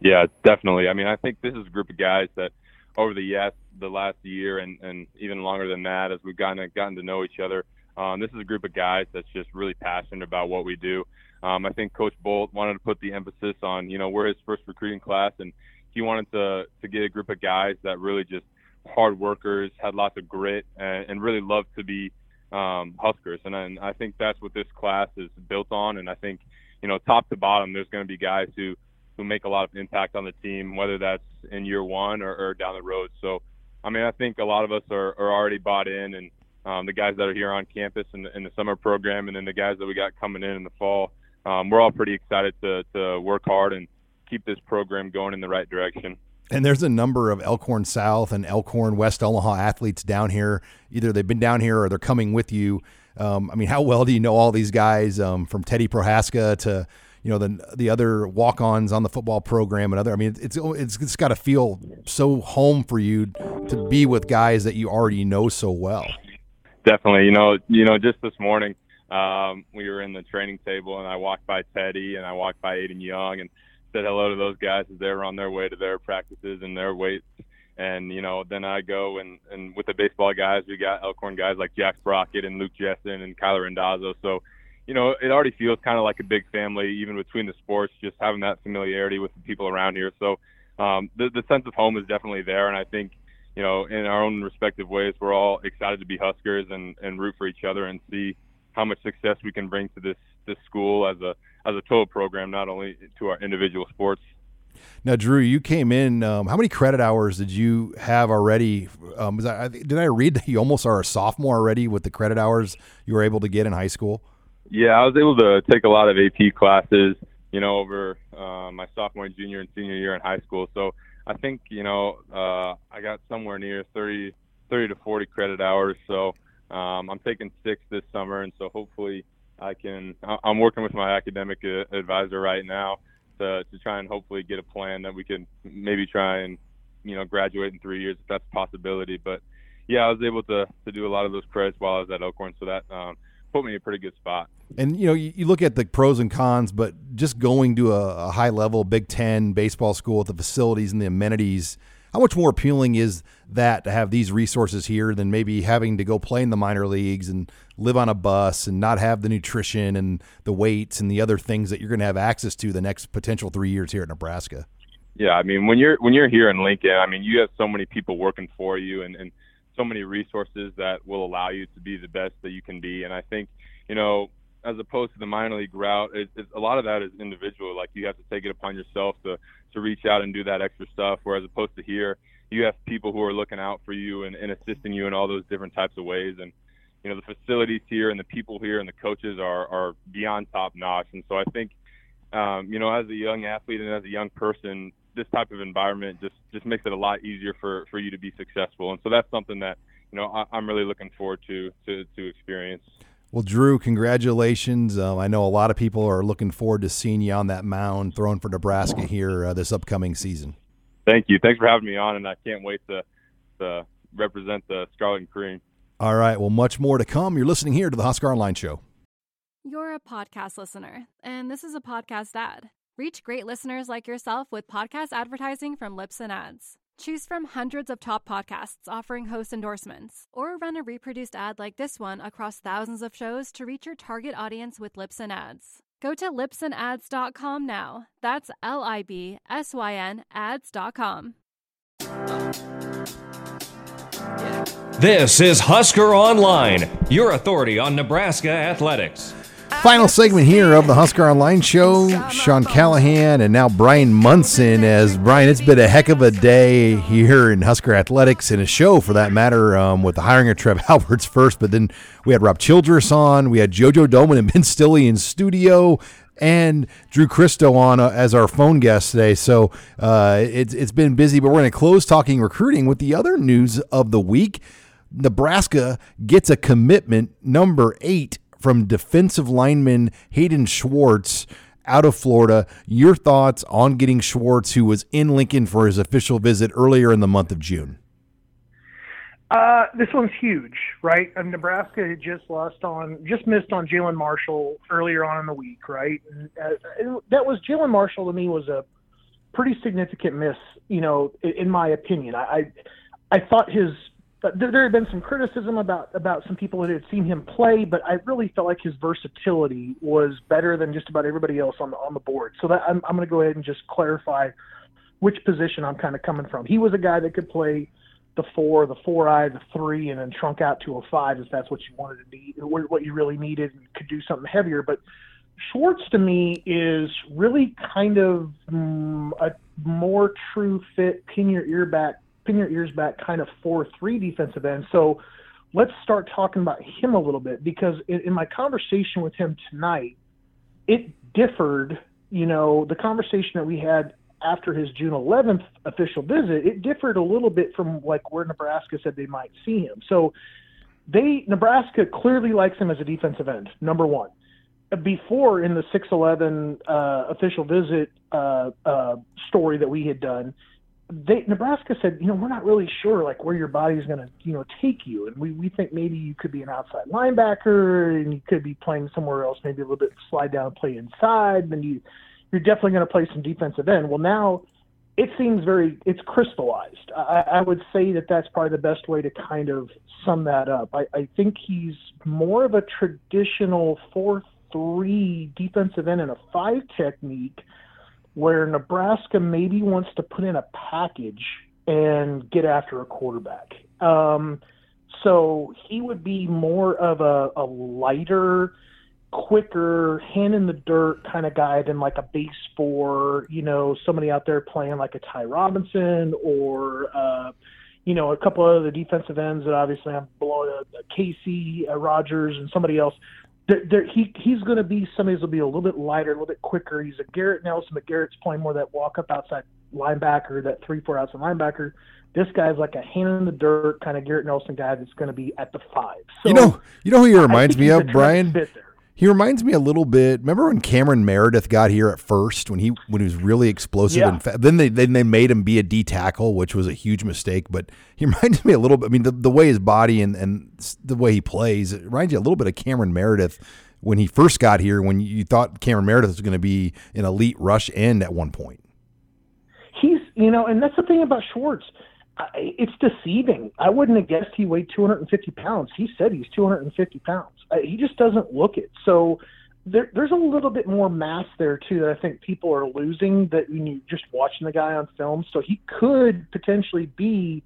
Yeah, definitely. I mean, I think this is a group of guys that over the yes the last year and and even longer than that, as we've gotten gotten to know each other, um, this is a group of guys that's just really passionate about what we do. Um, I think Coach Bolt wanted to put the emphasis on, you know, we're his first recruiting class, and he wanted to to get a group of guys that really just hard workers, had lots of grit, and, and really loved to be um, Huskers. And, and I think that's what this class is built on. And I think, you know, top to bottom, there's going to be guys who who make a lot of impact on the team, whether that's in year one or, or down the road. So, I mean, I think a lot of us are, are already bought in, and um, the guys that are here on campus in the, in the summer program, and then the guys that we got coming in in the fall, um, we're all pretty excited to, to work hard and keep this program going in the right direction. And there's a number of Elkhorn South and Elkhorn West Omaha athletes down here. Either they've been down here or they're coming with you. Um, I mean, how well do you know all these guys um, from Teddy Prochazka to you know the the other walk-ons on the football program and other. I mean, it's it's it's got to feel so home for you to be with guys that you already know so well. Definitely, you know, you know, just this morning um, we were in the training table and I walked by Teddy and I walked by Aiden Young and said hello to those guys as they were on their way to their practices and their weights. And you know, then I go and and with the baseball guys, we got Elkhorn guys like Jack Sprocket and Luke Jessen and Kyler Randazzo. So you know, it already feels kind of like a big family, even between the sports, just having that familiarity with the people around here. So um, the, the sense of home is definitely there. And I think, you know, in our own respective ways, we're all excited to be Huskers and, and root for each other and see how much success we can bring to this, this school as a, as a total program, not only to our individual sports. Now, Drew, you came in. Um, how many credit hours did you have already? Um, I, did I read that you almost are a sophomore already with the credit hours you were able to get in high school? Yeah, I was able to take a lot of AP classes, you know, over uh, my sophomore, junior, and senior year in high school. So I think, you know, uh, I got somewhere near 30, 30 to 40 credit hours. So um, I'm taking six this summer, and so hopefully I can. I'm working with my academic uh, advisor right now to to try and hopefully get a plan that we can maybe try and you know graduate in three years if that's a possibility. But yeah, I was able to to do a lot of those credits while I was at Elkhorn, so that um, put me in a pretty good spot. And you know, you, you look at the pros and cons, but just going to a, a, high level Big Ten baseball school with the facilities and the amenities, how much more appealing is that to have these resources here than maybe having to go play in the minor leagues and live on a bus and not have the nutrition and the weights and the other things that you're going to have access to the next potential three years here at Nebraska? Yeah, I mean, when you're when you're here in Lincoln, I mean, you have so many people working for you and and so many resources that will allow you to be the best that you can be. And I think, you know, as opposed to the minor league route, it, it, a lot of that is individual. Like you have to take it upon yourself to to reach out and do that extra stuff. Whereas opposed to here, you have people who are looking out for you and, and assisting you in all those different types of ways. And you know the facilities here and the people here and the coaches are are beyond top notch. And so I think um, you know as a young athlete and as a young person, this type of environment just just makes it a lot easier for for you to be successful. And so that's something that you know I, am really looking forward to to to experience. Well, Drew, congratulations. Um, I know a lot of people are looking forward to seeing you on that mound throwing for Nebraska here uh, this upcoming season. Thank you. Thanks for having me on, and I can't wait to, to represent the Scarlet and Cream. All right. Well, much more to come. You're listening here to the Husker Online Show. You're a podcast listener, and this is a podcast ad. Reach great listeners like yourself with podcast advertising from Libsyn Ads. Choose from hundreds of top podcasts offering host endorsements, or run a reproduced ad like this one across thousands of shows to reach your target audience with Libsyn Ads. Go to libsynads.com now. That's L I B S Y N ads.com. This is Husker Online, your authority on Nebraska athletics. Final segment here of the Husker Online Show. Sean Callahan and now Brian Munson. As Brian, it's been a heck of a day here in Husker Athletics and a show for that matter um, with the hiring of Trev Alberts first, but then we had Rob Childress on, we had JoJo Domann and Ben Stille in studio, and Drew Christo on uh, as our phone guest today. So uh, it's it's been busy, but we're going to close talking recruiting with the other news of the week. Nebraska gets a commitment number eight from defensive lineman Hayden Schwartz out of Florida. Your thoughts on getting Schwartz, who was in Lincoln for his official visit earlier in the month of June? Uh, this one's huge, right? And Nebraska had just lost on, just missed on Jalen Marshall earlier on in the week, right? And, uh, that was Jalen Marshall to me was a pretty significant miss, you know, in, in my opinion. I, I, I thought his there, there had been some criticism about about some people that had seen him play, but I really felt like his versatility was better than just about everybody else on the on the board. So that I'm, I'm going to go ahead and just clarify which position I'm kind of coming from. He was a guy that could play the four, the four I, the three, and then trunk out to a five if that's what you wanted to be, what you really needed, and could do something heavier. But Schwartz to me is really kind of mm, a more true fit, pin your ear back pin your ears back kind of 4 3 defensive end. So let's start talking about him a little bit because in, in my conversation with him tonight, it differed. You know, the conversation that we had after his June 11th official visit, it differed a little bit from like where Nebraska said they might see him. So they Nebraska clearly likes him as a defensive end. Number one. Before in the 611 uh, official visit uh, uh, story that we had done, they Nebraska said, you know, we're not really sure like where your body's going to, you know, take you, and we we think maybe you could be an outside linebacker, and you could be playing somewhere else, maybe a little bit slide down, play inside, then you you're definitely going to play some defensive end. Well, now it seems very it's crystallized. I, I would say that that's probably the best way to kind of sum that up. I, I think he's more of a traditional four three defensive end and a five technique where Nebraska maybe wants to put in a package and get after a quarterback. Um, so he would be more of a, a lighter, quicker, hand in the dirt kind of guy than like a base four, you know, somebody out there playing like a Ty Robinson or, uh, you know, a couple of the defensive ends that obviously I'm below uh, Casey uh, Rogers and somebody else there, there, he he's going to be somebody who'll be a little bit lighter, a little bit quicker. He's a Garrett Nelson, but Garrett's playing more that walk up outside linebacker, that three four outside linebacker. This guy's like a hand in the dirt kind of Garrett Nelson guy that's going to be at the five. So you know, you know who he reminds me of, Brian. He reminds me a little bit. Remember when Cameron Meredith got here at first when he when he was really explosive yeah. and fa- then they then they made him be a D tackle, which was a huge mistake. But he reminds me a little bit. I mean, the, the way his body and and the way he plays it reminds you a little bit of Cameron Meredith when he first got here. When you thought Cameron Meredith was going to be an elite rush end at one point. He's you know, and that's the thing about Schwartz. It's deceiving. I wouldn't have guessed he weighed 250 pounds. He said he's 250 pounds he just doesn't look it. So there, there's a little bit more mass there too that I think people are losing that when you just watching the guy on film. So he could potentially be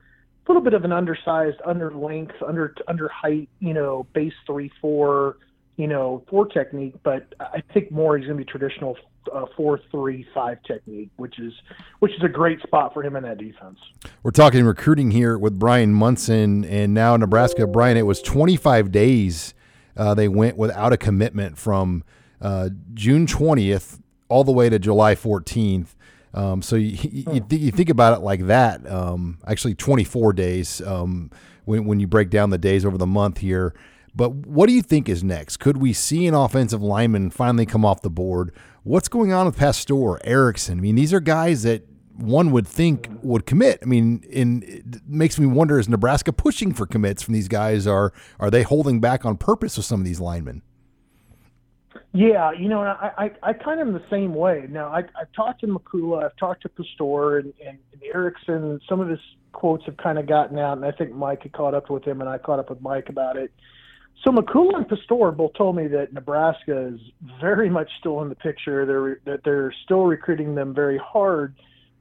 a little bit of an undersized, under length, under under height, you know, base three four, you know, four technique, but I think more he's going to be traditional uh, four three five technique, which is which is a great spot for him in that defense. We're talking recruiting here with Brian Munson, and now Nebraska. Brian, it was 25 days uh, they went without a commitment from uh, June 20th all the way to July 14th. Um, so you, you, you, th- you, think about it like that. Um, actually, 24 days um, when, when you break down the days over the month here. But what do you think is next? Could we see an offensive lineman finally come off the board? What's going on with Pastor, Erickson? I mean, these are guys that one would think would commit. I mean, in, it makes me wonder: is Nebraska pushing for commits from these guys? Are are they holding back on purpose with some of these linemen? Yeah, you know, I, I, I kind of am the same way. Now, I, I've talked to Makula, I've talked to Pastor and, and, and Erickson. Some of his quotes have kind of gotten out, and I think Mike had caught up with him, and I caught up with Mike about it. So Makula and Pastor both told me that Nebraska is very much still in the picture. They're that they're still recruiting them very hard.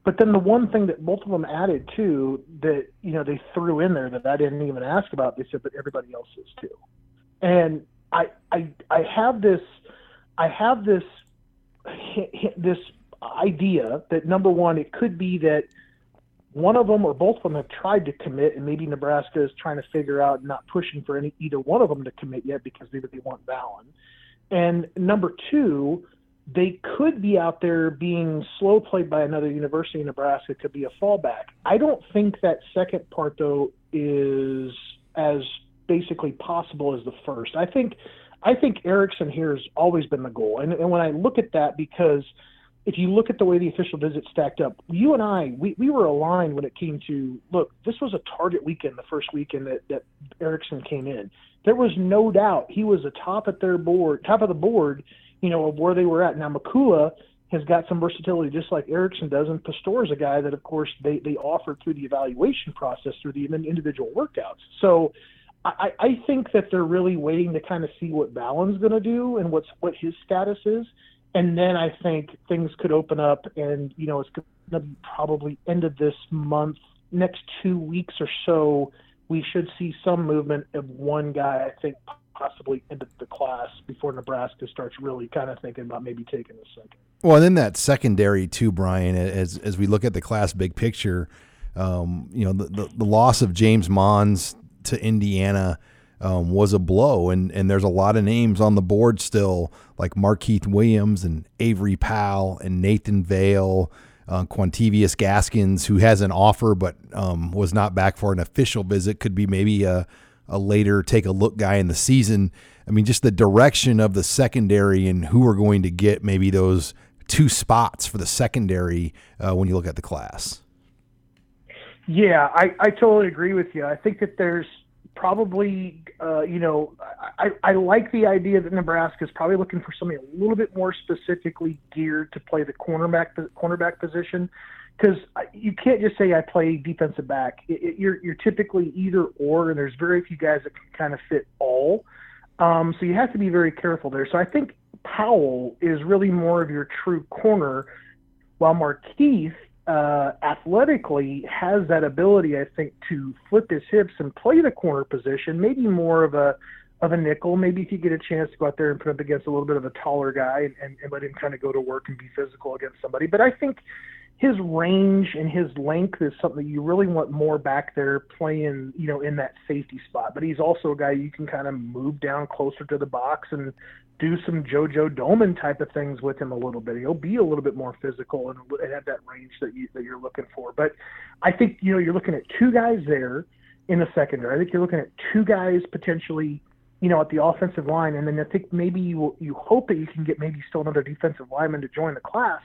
But then the one thing that both of them added too that you know they threw in there that I didn't even ask about, they said, but everybody else is too. And I I I have this I have this this idea that number one, it could be that one of them or both of them have tried to commit, and maybe Nebraska is trying to figure out not pushing for any either one of them to commit yet because maybe they want Vallon. And number two, they could be out there being slow played by another university in Nebraska could be a fallback. I don't think that second part though is as basically possible as the first. I think I think Erickson here has always been the goal. And, and when I look at that, because if you look at the way the official visit stacked up, you and I, we, we were aligned when it came to look, this was a target weekend, the first weekend that, that Erickson came in. There was no doubt he was a top at their board, top of the board, you know, of where they were at. Now Makula has got some versatility just like Erickson does, and Pastor is a guy that of course they, they offered through the evaluation process through the individual workouts. So I, I think that they're really waiting to kind of see what Vallon's going to do and what's what his status is, and then I think things could open up, and you know it's going to be probably end of this month, next two weeks or so, we should see some movement of one guy. I think possibly into the class before Nebraska starts really kind of thinking about maybe taking a second. Well, and then that secondary too, Brian. As as we look at the class big picture, um, you know the, the, the loss of James Mons to Indiana um, was a blow, and and there's a lot of names on the board still, like Markeith Williams and Avery Powell and Nathan Vale. Uh, Quantavius Gaskins, who has an offer but um, was not back for an official visit, could be maybe a, a later take a look guy in the season. I mean, just the direction of the secondary and who are going to get maybe those two spots for the secondary uh, when you look at the class. Yeah, I, I totally agree with you. I think that there's probably, uh, you know, I, I like the idea that Nebraska is probably looking for something a little bit more specifically geared to play the cornerback cornerback position, because you can't just say I play defensive back. It, it, you're you're typically either or, and there's very few guys that can kind of fit all. Um, so you have to be very careful there. So I think Powell is really more of your true corner, while Markeith uh, athletically has that ability, I think, to flip his hips and play the corner position, maybe more of a of a nickel. Maybe if you get a chance to go out there and put up against a little bit of a taller guy and, and, and let him kind of go to work and be physical against somebody. But I think his range and his length is something you really want more back there playing, you know, in that safety spot. But he's also a guy you can kind of move down closer to the box and do some JoJo Domann type of things with him a little bit. He'll be a little bit more physical and, and have that range that you that you're looking for. But I think you know you're looking at two guys there in the secondary. I think you're looking at two guys potentially, you know, at the offensive line, and then I think maybe you you hope that you can get maybe still another defensive lineman to join the class.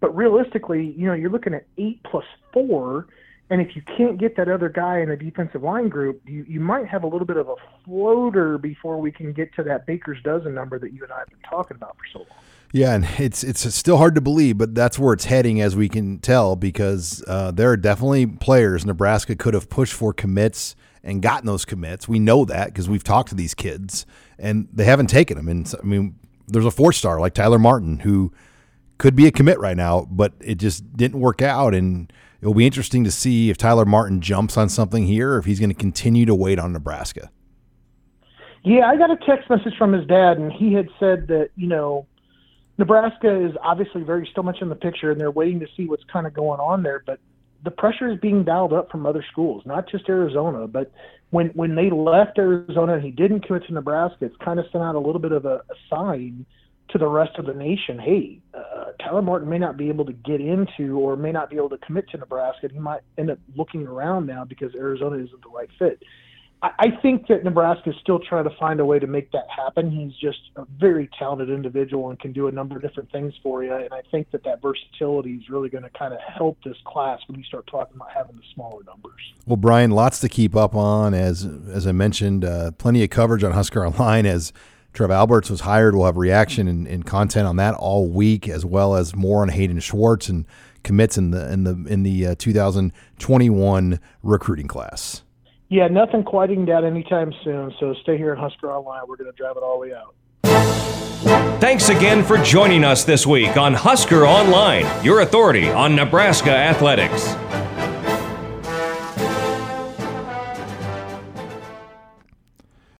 But realistically, you know, you're looking at eight plus four and if you can't get that other guy in the defensive line group, you, you might have a little bit of a floater before we can get to that baker's dozen number that you and I have been talking about for so long. Yeah, and it's it's still hard to believe, but that's where it's heading, as we can tell, because uh, there are definitely players Nebraska could have pushed for commits and gotten those commits. We know that because we've talked to these kids, and they haven't taken them. And I mean, there's a four star like Tyler Martin who could be a commit right now, but it just didn't work out, and it will be interesting to see if Tyler Martin jumps on something here, or if he's going to continue to wait on Nebraska. Yeah, I got a text message from his dad, and he had said that you know Nebraska is obviously very still much in the picture, and they're waiting to see what's kind of going on there. But the pressure is being dialed up from other schools, not just Arizona. But when when they left Arizona and he didn't commit to Nebraska, it's kind of sent out a little bit of a, a sign to the rest of the nation. Hey, uh, Tyler Martin may not be able to get into or may not be able to commit to Nebraska. He might end up looking around now because Arizona isn't the right fit. I think that Nebraska is still trying to find a way to make that happen. He's just a very talented individual and can do a number of different things for you. And I think that that versatility is really going to kind of help this class when you start talking about having the smaller numbers. Well, Brian, lots to keep up on. As as I mentioned, uh, plenty of coverage on Husker Online as Trev Alberts was hired. We'll have reaction and, and content on that all week, as well as more on Hayden Schwartz and commits in the in the in the uh, 2021 recruiting class. Yeah, nothing quieting down anytime soon. So stay here at Husker Online. We're going to drive it all the way out. Thanks again for joining us this week on Husker Online, your authority on Nebraska athletics.